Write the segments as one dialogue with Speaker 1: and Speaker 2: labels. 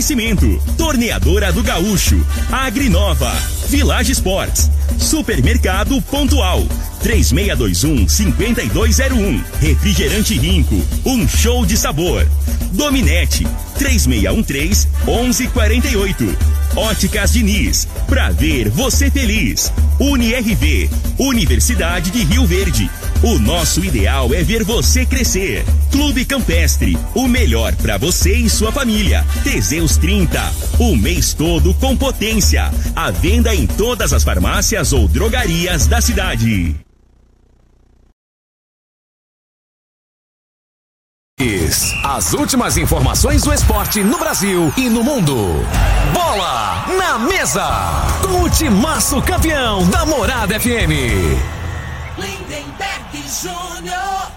Speaker 1: Oferecimento: Torneadora do Gaúcho, Agrinova, Village Sports, Supermercado Pontual, 3621 5201. Refrigerante Rinco, um show de sabor. Dominete, 3613 1148. Óticas Diniz, pra ver você feliz. UniRV, Universidade de Rio Verde. O nosso ideal é ver você crescer. Clube Campestre, o melhor para você e sua família. Teseus 30, o mês todo com potência. A venda em todas as farmácias ou drogarias da cidade.
Speaker 2: As últimas informações do esporte no Brasil e no mundo. Bola na mesa. Com o timaço campeão da Morada FM. Júnior.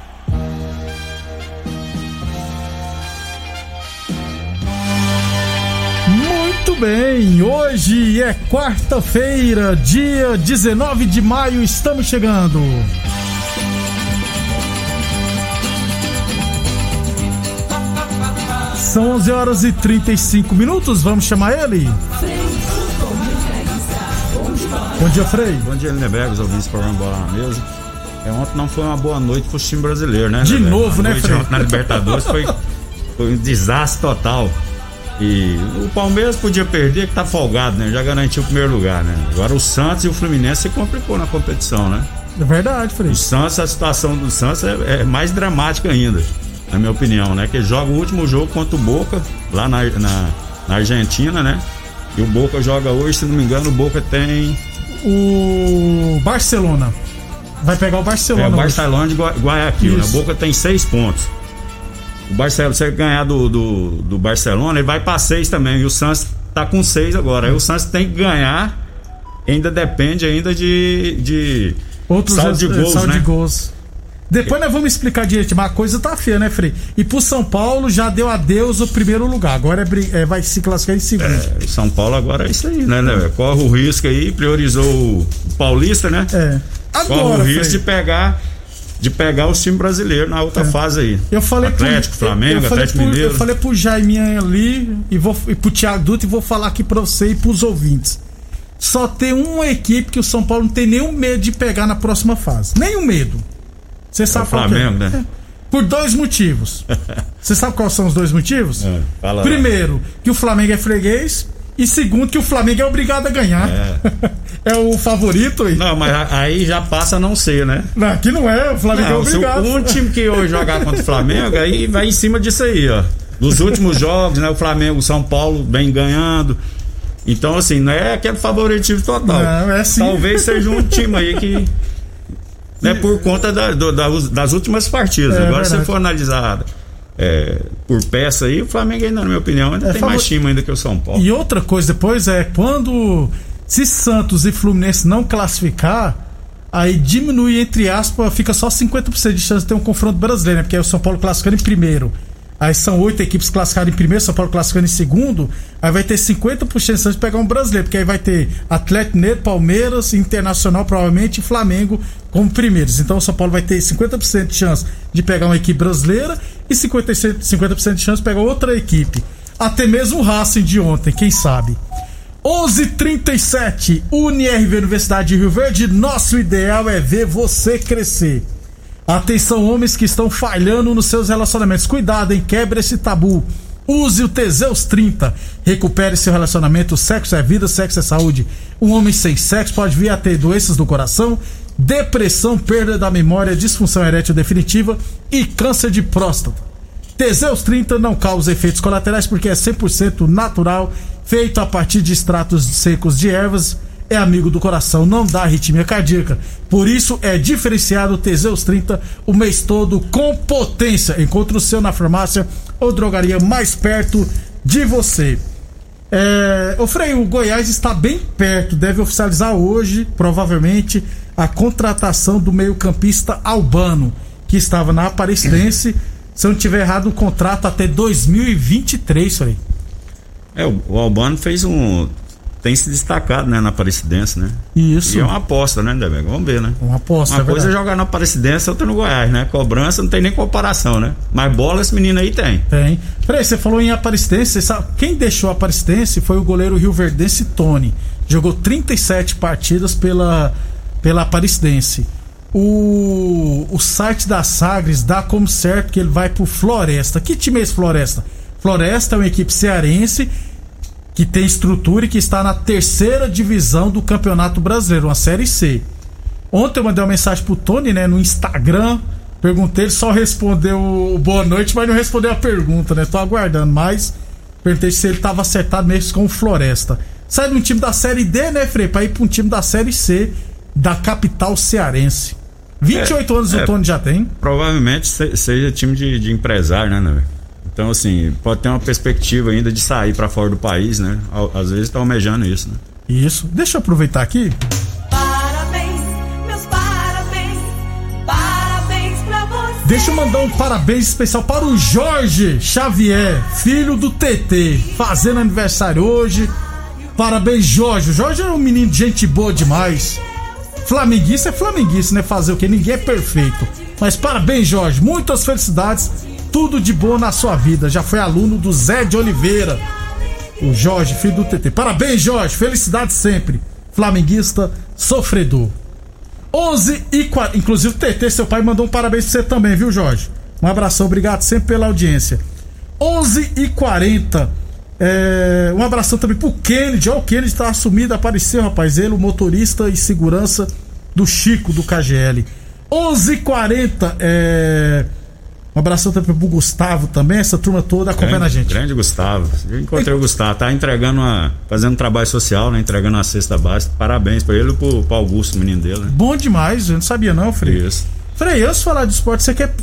Speaker 3: Muito bem, hoje é quarta-feira, dia 19 de maio, estamos chegando. São 11 horas e 35 minutos, vamos chamar ele? Bom dia, Frei.
Speaker 4: Bom dia, Lindeberg, ouvintes do programa Bola na Mesa. É, ontem não foi uma boa noite pro time brasileiro, né?
Speaker 3: De novo, né, Frei?
Speaker 4: Na Libertadores foi, foi um desastre total. E o Palmeiras podia perder, que tá folgado, né? Já garantiu o primeiro lugar, né? Agora o Santos e o Fluminense se complicou na competição, né?
Speaker 3: É verdade, Frei.
Speaker 4: O Santos, a situação do Santos é, é mais dramática ainda na minha opinião, né? Que joga o último jogo contra o Boca, lá na, na, na, Argentina, né? E o Boca joga hoje, se não me engano, o Boca tem.
Speaker 3: O Barcelona. Vai pegar o Barcelona. É, o
Speaker 4: Barcelona de Guayaquil, né? O Boca tem seis pontos. O Barcelona, se ele ganhar do, do, do, Barcelona, ele vai para seis também. E o Santos tá com seis agora. Aí o Santos tem que ganhar. Ainda depende ainda de. de
Speaker 3: Outros saldo de gols, saldo né? de gols. Depois nós vamos explicar direito, mas a coisa tá feia, né, Frei? E pro São Paulo já deu adeus o primeiro lugar. Agora é, é vai se classificar em segundo.
Speaker 4: É, São Paulo agora é isso aí, né, né? Corre o risco aí, priorizou o Paulista, né?
Speaker 3: É.
Speaker 4: Agora, o risco de pegar de pegar o time brasileiro na outra é. fase aí.
Speaker 3: Eu falei
Speaker 4: Atlético,
Speaker 3: pro,
Speaker 4: Flamengo, eu, eu
Speaker 3: Atlético
Speaker 4: pro, Mineiro.
Speaker 3: Eu falei pro Jaime ali e, vou, e pro Thiago Dutra e vou falar aqui pra você e pros ouvintes. Só tem uma equipe que o São Paulo não tem nenhum medo de pegar na próxima fase. Nenhum medo. Você sabe
Speaker 4: é o Flamengo, é? né?
Speaker 3: Por dois motivos. Você sabe quais são os dois motivos? É, Primeiro, que o Flamengo é freguês. E segundo, que o Flamengo é obrigado a ganhar. É, é o favorito aí.
Speaker 4: Não, mas aí já passa a não ser, né?
Speaker 3: Não, aqui não é, o Flamengo não, é obrigado.
Speaker 4: um time que hoje jogar contra o Flamengo, aí vai em cima disso aí, ó. Nos últimos jogos, né? O Flamengo, o São Paulo vem ganhando. Então, assim, não é aquele favoritismo total. Não, é assim. Talvez seja um time aí que né, por conta da, do, das últimas partidas. É, Agora, se for analisar é, por peça aí, o Flamengo ainda, na minha opinião, ainda é, tem favor... mais time ainda que o São Paulo.
Speaker 3: E outra coisa depois é quando se Santos e Fluminense não classificar, aí diminui, entre aspas, fica só 50% de chance de ter um confronto brasileiro, né? Porque aí o São Paulo classificando em primeiro. Aí são oito equipes classificadas em primeiro, São Paulo classificando em segundo. Aí vai ter 50% de pegar um brasileiro, porque aí vai ter Atlético Mineiro, Palmeiras, Internacional, provavelmente, e Flamengo como primeiros. Então o São Paulo vai ter 50% de chance de pegar uma equipe brasileira e 50%, 50 de chance de pegar outra equipe. Até mesmo o Racing de ontem, quem sabe. 11:37 UniRV Universidade de Rio Verde. Nosso ideal é ver você crescer. Atenção, homens que estão falhando nos seus relacionamentos. Cuidado, hein? Quebre esse tabu. Use o Teseus 30. Recupere seu relacionamento. Sexo é vida, sexo é saúde. Um homem sem sexo pode vir a ter doenças do coração, depressão, perda da memória, disfunção erétil definitiva e câncer de próstata. Teseus 30 não causa efeitos colaterais porque é 100% natural, feito a partir de extratos secos de ervas é amigo do coração, não dá arritmia cardíaca. Por isso é diferenciado Teseus 30 o mês todo com potência. Encontre o seu na farmácia ou drogaria mais perto de você. É, o Frei, o Goiás está bem perto, deve oficializar hoje, provavelmente, a contratação do meio-campista Albano, que estava na Aparecidense. Se eu não tiver errado, o contrato até 2023, Frei.
Speaker 4: É, o Albano fez um tem se destacado, né, na Aparecidense, né?
Speaker 3: Isso.
Speaker 4: E é uma aposta, né, Deberg? Vamos ver, né?
Speaker 3: Uma aposta,
Speaker 4: Uma é coisa é jogar na Aparecidense, outra no Goiás, né? Cobrança não tem nem comparação, né? Mas bola esse menino aí tem.
Speaker 3: Tem. Peraí, você falou em Aparecidense, sabe, quem deixou a Aparecidense foi o goleiro Rio Verdense Tony. Jogou 37 partidas pela, pela Aparecidense. O, o site da Sagres dá como certo que ele vai pro Floresta. Que time é esse Floresta? Floresta é uma equipe cearense que tem estrutura e que está na terceira divisão do Campeonato Brasileiro, uma Série C. Ontem eu mandei uma mensagem pro Tony, né, no Instagram. Perguntei, ele só respondeu boa noite, mas não respondeu a pergunta, né? Tô aguardando, mas perguntei se ele tava acertado mesmo com o Floresta. Sai de um time da Série D, né, Frei? Pra ir pra um time da Série C da capital cearense. 28 é, anos é, o Tony já tem.
Speaker 4: Provavelmente seja time de, de empresário, né, né? Então, assim, pode ter uma perspectiva ainda de sair para fora do país, né? Às vezes tá almejando isso, né?
Speaker 3: Isso. Deixa eu aproveitar aqui.
Speaker 5: Parabéns, meus parabéns, parabéns pra você.
Speaker 3: Deixa eu mandar um parabéns especial para o Jorge Xavier, filho do TT, fazendo aniversário hoje. Parabéns, Jorge. O Jorge é um menino de gente boa demais. Flamenguista é flamenguista, né? Fazer o que? Ninguém é perfeito. Mas parabéns, Jorge. Muitas felicidades tudo de bom na sua vida. Já foi aluno do Zé de Oliveira, o Jorge, filho do TT. Parabéns, Jorge. Felicidade sempre. Flamenguista sofredor. 11 e 40. Inclusive, o TT, seu pai, mandou um parabéns pra você também, viu, Jorge? Um abração, obrigado sempre pela audiência. 11 e 40. É, um abração também pro Kennedy. Ó, o Kennedy tá assumido, apareceu, rapaz. Ele, o motorista e segurança do Chico, do KGL. 11 e 40. É. Um abração também pro Gustavo também, essa turma toda acompanhando
Speaker 4: grande,
Speaker 3: a gente.
Speaker 4: Grande Gustavo. Eu encontrei o Gustavo, tá entregando uma. fazendo um trabalho social, né? Entregando uma cesta básica. Parabéns pra ele e pro, pro Augusto, menino dele, né?
Speaker 3: Bom demais, eu não sabia não, Frei. Isso. Frei, antes de falar de esporte, você quer.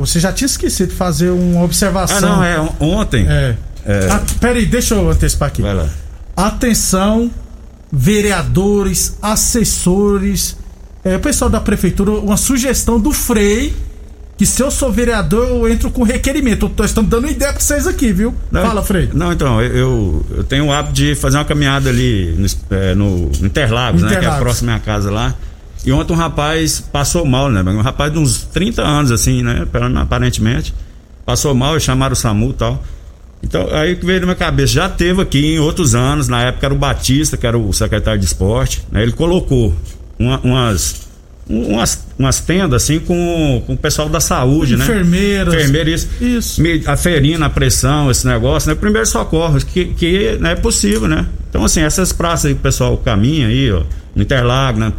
Speaker 3: Você já tinha esquecido de fazer uma observação.
Speaker 4: Ah, não, é ontem.
Speaker 3: É. é... Ah, peraí, deixa eu antecipar aqui.
Speaker 4: Vai lá.
Speaker 3: Atenção, vereadores, assessores, é, o pessoal da prefeitura, uma sugestão do Frei que se eu sou vereador, eu entro com requerimento. Estamos dando ideia pra vocês aqui, viu? Não, Fala, Frei.
Speaker 4: Não, então, eu, eu tenho o hábito de fazer uma caminhada ali no, é, no Interlagos, né? Que é próximo à minha casa lá. E ontem um rapaz passou mal, né? Um rapaz de uns 30 anos, assim, né? Aparentemente. Passou mal, chamaram o SAMU e tal. Então, aí que veio na minha cabeça, já teve aqui em outros anos, na época era o Batista, que era o secretário de esporte, né? Ele colocou uma, umas umas, umas tendas assim com, com o pessoal da saúde,
Speaker 3: Enfermeiras,
Speaker 4: né? Enfermeiras. Isso. isso. Aferindo a pressão, esse negócio, né? Primeiro socorro, que, que né, é possível, né? Então, assim, essas praças aí que o pessoal caminha aí, ó, no Interlago, né?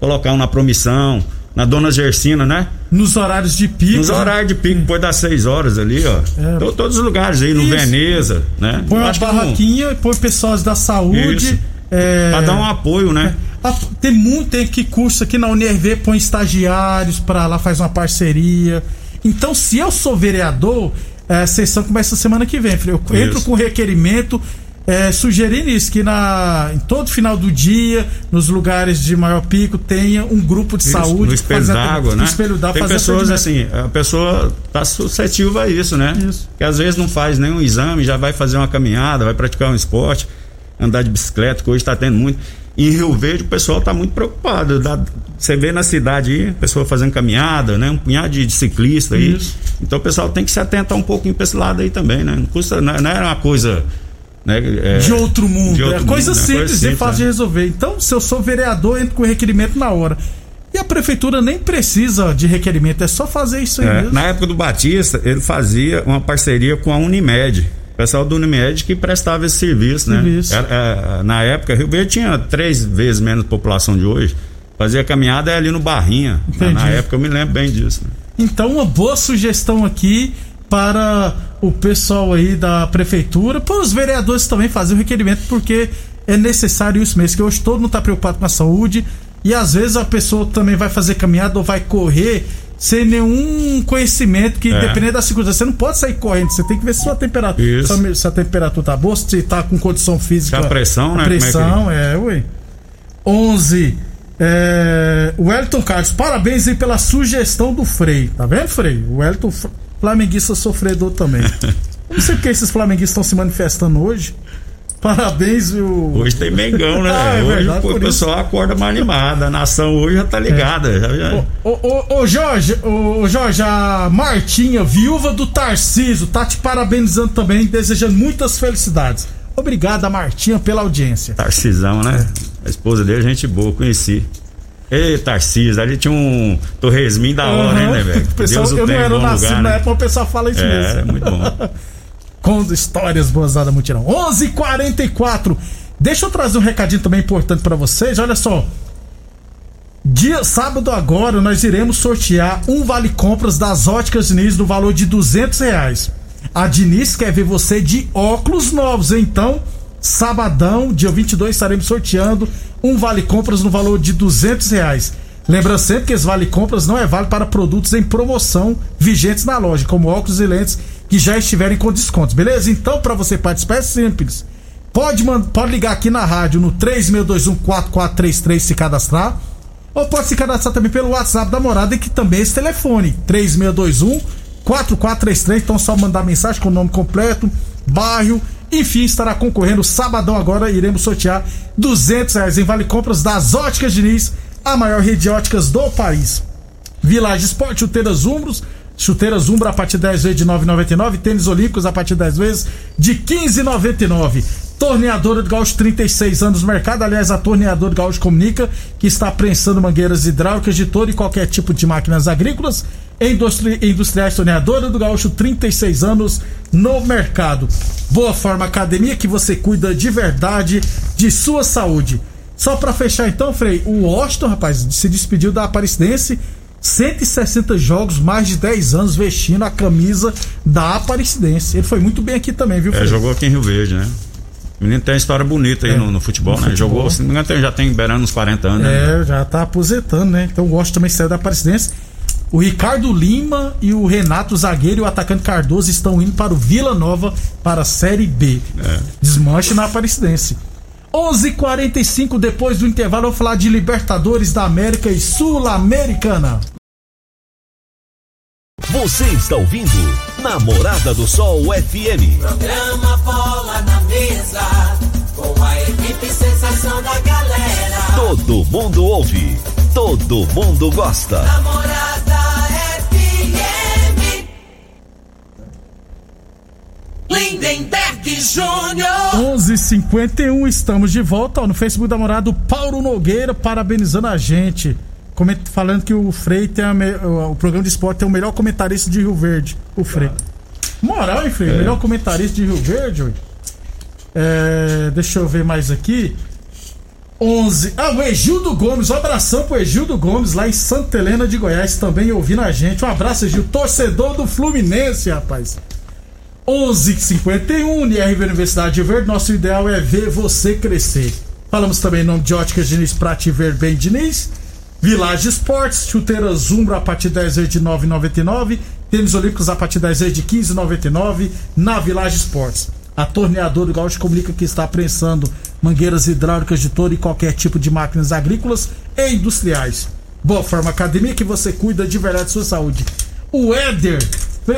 Speaker 4: Colocar um na promissão, na Dona Gersina, né?
Speaker 3: Nos horários de pico.
Speaker 4: Nos né? horários de pico, depois das 6 horas ali, ó. É. Todos os lugares aí, no Isso. Veneza, né?
Speaker 3: Põe uma barraquinha, não... põe pessoas da saúde. Isso.
Speaker 4: É... Pra dar um apoio, né?
Speaker 3: É tem muito, tem que curso aqui na UNRV, põe estagiários para lá, faz uma parceria. Então, se eu sou vereador, é, a sessão começa semana que vem. Eu isso. entro com requerimento é, sugerindo isso, que na, em todo final do dia, nos lugares de maior pico, tenha um grupo de isso, saúde. No
Speaker 4: espelho d'água, né?
Speaker 3: Espelho
Speaker 4: Tem pessoas assim, a pessoa está suscetível a isso, né? Isso. Que às vezes não faz nenhum exame, já vai fazer uma caminhada, vai praticar um esporte, andar de bicicleta, que hoje está tendo muito. Em Rio Verde o pessoal está muito preocupado. você vê na cidade aí, pessoa fazendo caminhada, né? Um punhado de, de ciclista aí. Isso. Então o pessoal tem que se atentar um pouquinho para esse lado aí também, né? Não custa, não, não era uma coisa. Né,
Speaker 3: é, de outro mundo. De outro é coisa, mundo, simples, coisa simples e fácil de né? resolver. Então, se eu sou vereador, entro com requerimento na hora. E a prefeitura nem precisa de requerimento, é só fazer isso aí é, mesmo.
Speaker 4: Na época do Batista, ele fazia uma parceria com a Unimed pessoal do Unimed que prestava esse serviço, né? Serviço. Era, é, na época, Rio Verde tinha três vezes menos população de hoje. Fazia caminhada ali no Barrinha. Entendi. Na época eu me lembro bem disso. Né?
Speaker 3: Então, uma boa sugestão aqui para o pessoal aí da prefeitura, para os vereadores também fazer o requerimento, porque é necessário isso mesmo, que hoje todo mundo está preocupado com a saúde e às vezes a pessoa também vai fazer caminhada ou vai correr sem nenhum conhecimento que, é. dependendo da segurança, você não pode sair correndo, você tem que ver se sua temperatura, sua, se a temperatura tá boa, se tá com condição física. Se
Speaker 4: a pressão,
Speaker 3: a
Speaker 4: né?
Speaker 3: Pressão, é, que... é, ué. 11. É, o Elton Carlos, parabéns aí pela sugestão do Frei. Tá vendo, Frei? O Elton Flamenguista sofredor também. não sei porque esses flamenguistas estão se manifestando hoje. Parabéns, viu?
Speaker 4: Hoje tem Mengão, né? Ah, é hoje verdade, o pessoal acorda mais animada. A nação hoje já tá ligada. É. Já, já.
Speaker 3: Ô, ô, ô, Jorge, ô, Jorge, a Martinha, viúva do Tarciso, tá te parabenizando também, desejando muitas felicidades. Obrigado, Martinha, pela audiência.
Speaker 4: Tarcisão, né? A esposa dele, gente boa, conheci. Ei, Tarcísio, ali tinha um torresminho da hora, uhum. né, velho?
Speaker 3: Deus eu não era nascido lugar, na né? época, o pessoal fala isso
Speaker 4: é,
Speaker 3: mesmo.
Speaker 4: É, muito bom.
Speaker 3: Com histórias boas da Mutirão. 11:44 h 44 Deixa eu trazer um recadinho também importante para vocês. Olha só. Dia sábado agora nós iremos sortear um vale compras das óticas Diniz no valor de duzentos reais. A Diniz quer ver você de óculos novos, então sabadão, dia 22 estaremos sorteando um vale compras no valor de duzentos reais. Lembra sempre que esse vale compras não é válido para produtos em promoção vigentes na loja, como óculos e lentes que já estiverem com descontos, beleza? Então, para você participar é simples. Pode, pode ligar aqui na rádio no 36214433 se cadastrar. Ou pode se cadastrar também pelo WhatsApp da morada, que também é esse telefone, 3621 4433. Então, só mandar mensagem com o nome completo, bairro, enfim, estará concorrendo sabadão agora. Iremos sortear 200 reais em vale compras das Óticas Diniz, a maior rede de óticas do país. Village Esporte, chuteiras Umbros Chuteiras Umbra a partir de 10 vezes de 9,99. Tênis Olímpicos a partir de 10 vezes de 15,99. Torneadora do Gaúcho, 36 anos no mercado. Aliás, a Torneadora do Gaúcho comunica que está prensando mangueiras hidráulicas de todo e qualquer tipo de máquinas agrícolas. Industri Industriais Torneadora do Gaúcho, 36 anos no mercado. Boa Forma Academia, que você cuida de verdade de sua saúde. Só para fechar então, Frei, o Washington, rapaz, se despediu da Aparecidense 160 jogos, mais de 10 anos vestindo a camisa da Aparecidense. Ele foi muito bem aqui também, viu?
Speaker 4: É, jogou aqui em Rio Verde, né? O menino tem uma história bonita aí é, no, no, futebol, no né? Futebol. Jogou, se não me engano, já tem beirando uns 40 anos.
Speaker 3: Né?
Speaker 4: É,
Speaker 3: já tá aposentando, né? Então gosto também de sair da Aparecidense. O Ricardo Lima e o Renato Zagueiro e o atacante Cardoso estão indo para o Vila Nova para a Série B. É. Desmanche na Aparecidense. 11:45 depois do intervalo, eu vou falar de Libertadores da América e Sul-Americana.
Speaker 2: Você está ouvindo Namorada do Sol FM.
Speaker 5: Programa Bola na Mesa, com a equipe sensação da galera.
Speaker 2: Todo mundo ouve, todo mundo gosta.
Speaker 5: Namorada Lindenberg Júnior.
Speaker 3: 11:51 estamos de volta ó, no Facebook da Morada. O Paulo Nogueira parabenizando a gente falando que o Frei tem a, o programa de esporte tem o melhor comentarista de Rio Verde, o Frei. Moral, hein, Frei? É. Melhor comentarista de Rio Verde, é, deixa eu ver mais aqui. 11. Ah, o Egildo Gomes. Um abração pro Egildo Gomes lá em Santa Helena de Goiás, também ouvindo a gente. Um abraço, Egildo, torcedor do Fluminense, rapaz. 11:51 NRV Universidade de Verde. Nosso ideal é ver você crescer. Falamos também em nome de Óticas Diniz Prate Ver Bem Diniz. Village Esportes, chuteiras Zumbro a partir de 10 vezes de 9,99. Tênis Olímpicos a partir de 10 vezes de 15,99 na Village Esportes. A torneadora do Gaúcho comunica que está prensando mangueiras hidráulicas de todo e qualquer tipo de máquinas agrícolas e industriais. Boa Forma Academia que você cuida de verdade de sua saúde. O Éder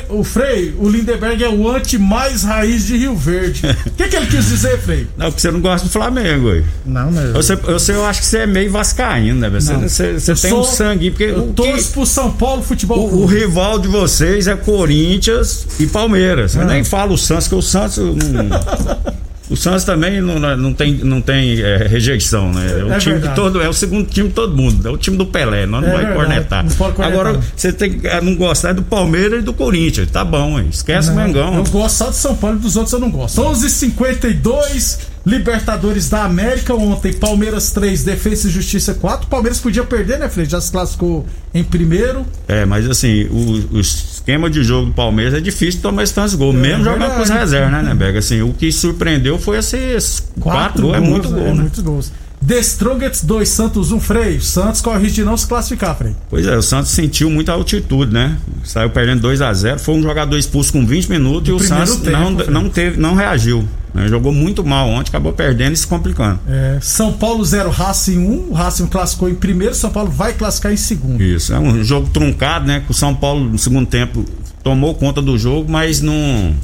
Speaker 3: o Frei, o Lindeberg é o anti mais raiz de Rio Verde. O que, que ele quis dizer, Frei?
Speaker 4: Não, porque você não gosta do Flamengo, aí.
Speaker 3: Não, mesmo.
Speaker 4: Você, você, eu acho que você é meio vascaíno, né? Você, você, você tem sou, um sangue. Porque
Speaker 3: eu torço pro São Paulo Futebol
Speaker 4: o, o, rival de vocês é Corinthians e Palmeiras. Eu ah. nem falo o Santos, que o Santos. Não... O Santos também não, não tem, não tem é, rejeição, né? É o é time todo, é o segundo time de todo mundo, é o time do Pelé, nós não é vai cornetar. Cornetar. Agora, você tem que não gostar do Palmeiras e do Corinthians, tá bom, hein? esquece não, o Mengão.
Speaker 3: Eu gosto só de São Paulo e dos outros eu não gosto. 11:52 Libertadores da América ontem, Palmeiras 3, Defesa e Justiça 4. Palmeiras podia perder, né, Fred? Já se classificou em primeiro.
Speaker 4: É, mas assim, o, o esquema de jogo do Palmeiras é difícil tomar esse tantos gols, é, mesmo jogando com os reservas, né, né, Bega? Assim, o que surpreendeu foi esses quatro, quatro gols, é muito gol, é, né? Muitos gols.
Speaker 3: The Strongest 2, Santos 1, um, Freio. Santos corre de não se classificar, Freio.
Speaker 4: Pois é, o Santos sentiu muita altitude, né? Saiu perdendo 2 a 0 Foi um jogador expulso com 20 minutos no e o Santos tempo, não, não, teve, não reagiu. Né? Jogou muito mal ontem, acabou perdendo e se complicando.
Speaker 3: É, São Paulo 0, Racing 1. Um, o Racing classificou em primeiro, São Paulo vai classificar em segundo.
Speaker 4: Isso, é um jogo truncado, né? Que o São Paulo, no segundo tempo, tomou conta do jogo, mas não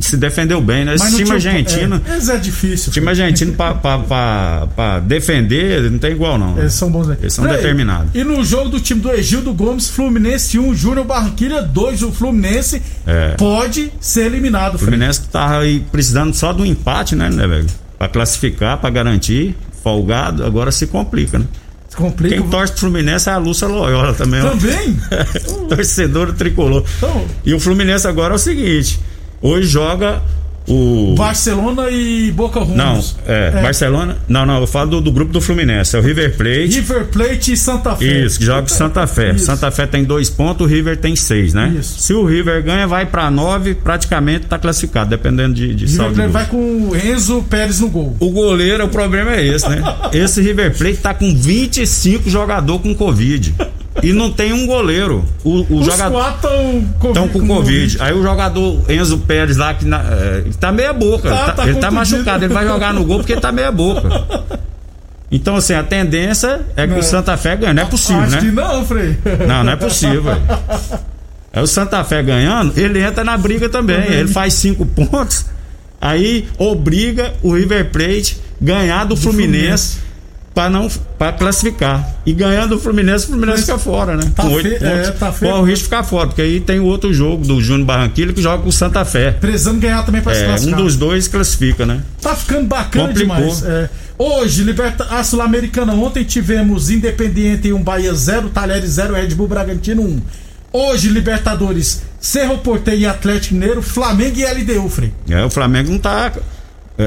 Speaker 4: se defendeu bem, né? Esse time argentino.
Speaker 3: É, é difícil.
Speaker 4: Time argentino pra, defender não tem igual, não.
Speaker 3: Eles são bons, né?
Speaker 4: Eles são determinados.
Speaker 3: E no jogo do time do Egildo Gomes, Fluminense 1, Júnior Barranquilha 2, o Fluminense é. pode ser eliminado. O
Speaker 4: Fluminense tava aí precisando só do empate, né, né, velho? Pra classificar, pra garantir, folgado, agora se complica, né?
Speaker 3: Complica.
Speaker 4: Quem torce pro Fluminense é a Lúcia Loyola também.
Speaker 3: Também?
Speaker 4: Torcedor tricolor. Então... E o Fluminense agora é o seguinte: hoje joga o
Speaker 3: Barcelona e Boca Juniors.
Speaker 4: Não, é, é, Barcelona. Não, não, eu falo do, do, grupo do Fluminense, é o River Plate.
Speaker 3: River Plate e Santa Fé.
Speaker 4: Isso, que joga com Santa Fé. Isso. Santa Fé tem dois pontos, o River tem seis, né? Isso. Se o River ganha, vai para nove, praticamente tá classificado, dependendo de, de
Speaker 3: River Plate vai com o Enzo Pérez no gol.
Speaker 4: O goleiro, o problema é esse, né? esse River Plate tá com 25 jogadores com Covid e não tem um goleiro. O, o
Speaker 3: Os
Speaker 4: jogador
Speaker 3: quatro
Speaker 4: estão com, com Covid. Aí o jogador Enzo Pérez lá, que na, é, tá meia boca. Tá, tá, ele tá machucado, ele vai jogar no gol porque ele tá meia boca. Então, assim, a tendência é que não. o Santa Fé ganhe. Não é possível,
Speaker 3: Acho
Speaker 4: né?
Speaker 3: Que não, Frei.
Speaker 4: Não, não é possível. É o Santa Fé ganhando, ele entra na briga também. também. Ele faz cinco pontos, aí obriga o River Plate ganhar do, do Fluminense. Fluminense para não para classificar. E ganhando o Fluminense, o Fluminense fica fora, né?
Speaker 3: Tá com oito pontos. É, tá
Speaker 4: Corre o risco de ficar fora, porque aí tem o outro jogo do Júnior Barranquilla que joga com o Santa Fé.
Speaker 3: Precisando ganhar também para é, se classificar.
Speaker 4: Um dos dois classifica, né?
Speaker 3: Tá ficando bacana Complicou. demais. É. Hoje, Liberta a Sul-Americana. Ontem tivemos Independiente 1, Bahia 0, Talheres 0, Red Bull Bragantino 1. Hoje, Libertadores, Cerro Porteiro e Atlético Mineiro, Flamengo e LDU, Frei.
Speaker 4: É, o Flamengo não tá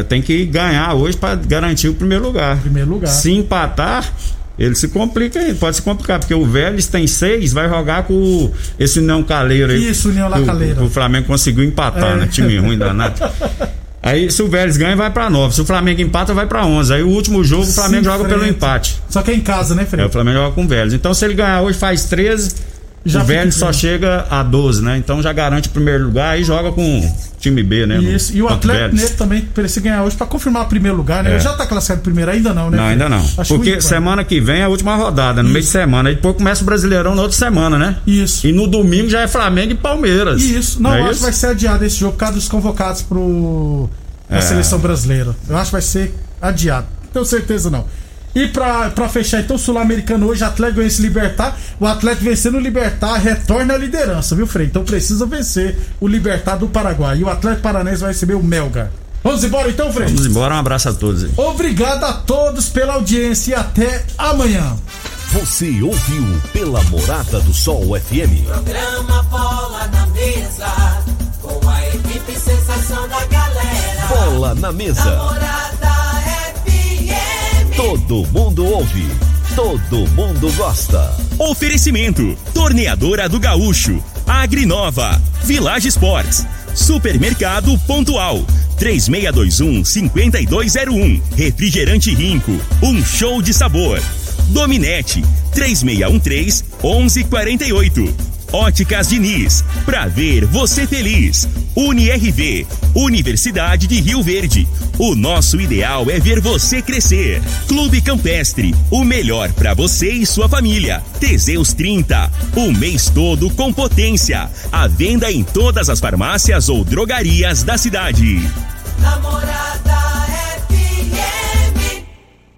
Speaker 4: tem que ganhar hoje para garantir o primeiro lugar.
Speaker 3: Primeiro lugar.
Speaker 4: Se empatar, ele se complica aí, pode se complicar, porque o Vélez tem seis, vai jogar com esse União Caleiro aí.
Speaker 3: Isso, União La Caleira.
Speaker 4: O, o, Flamengo conseguiu empatar, é. né? Time ruim danado. Aí, se o Vélez ganha, vai pra 9. Se o Flamengo empata, vai pra 11. Aí, o último jogo, o Flamengo Sim, joga frente. pelo empate.
Speaker 3: Só que é em casa, né, Fred?
Speaker 4: É, o Flamengo joga com o Vélez. Então, se ele ganhar hoje, faz 13 já o Vélez só chega a 12, né? Então já garante o primeiro lugar e joga com time B, né?
Speaker 3: Isso. E o Atlético Mineiro também precisa ganhar hoje para confirmar o primeiro lugar, né? É. Ele já tá classificado primeiro, ainda não, né?
Speaker 4: Não, ainda não. Acho Porque muito, semana que vem é a última rodada, no Isso. meio de semana. Aí depois começa o Brasileirão na outra semana, né?
Speaker 3: Isso.
Speaker 4: E no domingo já é Flamengo e Palmeiras.
Speaker 3: Isso. Não, não é acho que vai ser adiado esse jogo por causa dos convocados pro a é. seleção brasileira. Eu acho que vai ser adiado. Tenho certeza não. E pra, pra fechar, então, Sul-Americano hoje, Atlético ganha se libertar. O Atlético vencendo o Libertar retorna à liderança, viu, Frei? Então precisa vencer o Libertar do Paraguai. E o Atlético Paranense vai receber o Melgar. Vamos embora então, Frei?
Speaker 4: Vamos embora, um abraço a todos. Aí.
Speaker 3: Obrigado a todos pela audiência e até amanhã.
Speaker 2: Você ouviu pela Morada do Sol FM.
Speaker 5: Programa Bola na Mesa, com a equipe sensação da galera.
Speaker 2: Bola na Mesa. Todo mundo ouve, todo mundo gosta.
Speaker 1: Oferecimento: Torneadora do Gaúcho, Agrinova, Village Sports, Supermercado Pontual. 3621 5201. Refrigerante Rinco, um show de sabor. Dominete 3613 1148. Óticas Diniz, pra ver você feliz. UniRV, Universidade de Rio Verde. O nosso ideal é ver você crescer. Clube Campestre, o melhor para você e sua família. Teseus 30, o mês todo com potência. A venda em todas as farmácias ou drogarias da cidade.
Speaker 5: Namorada.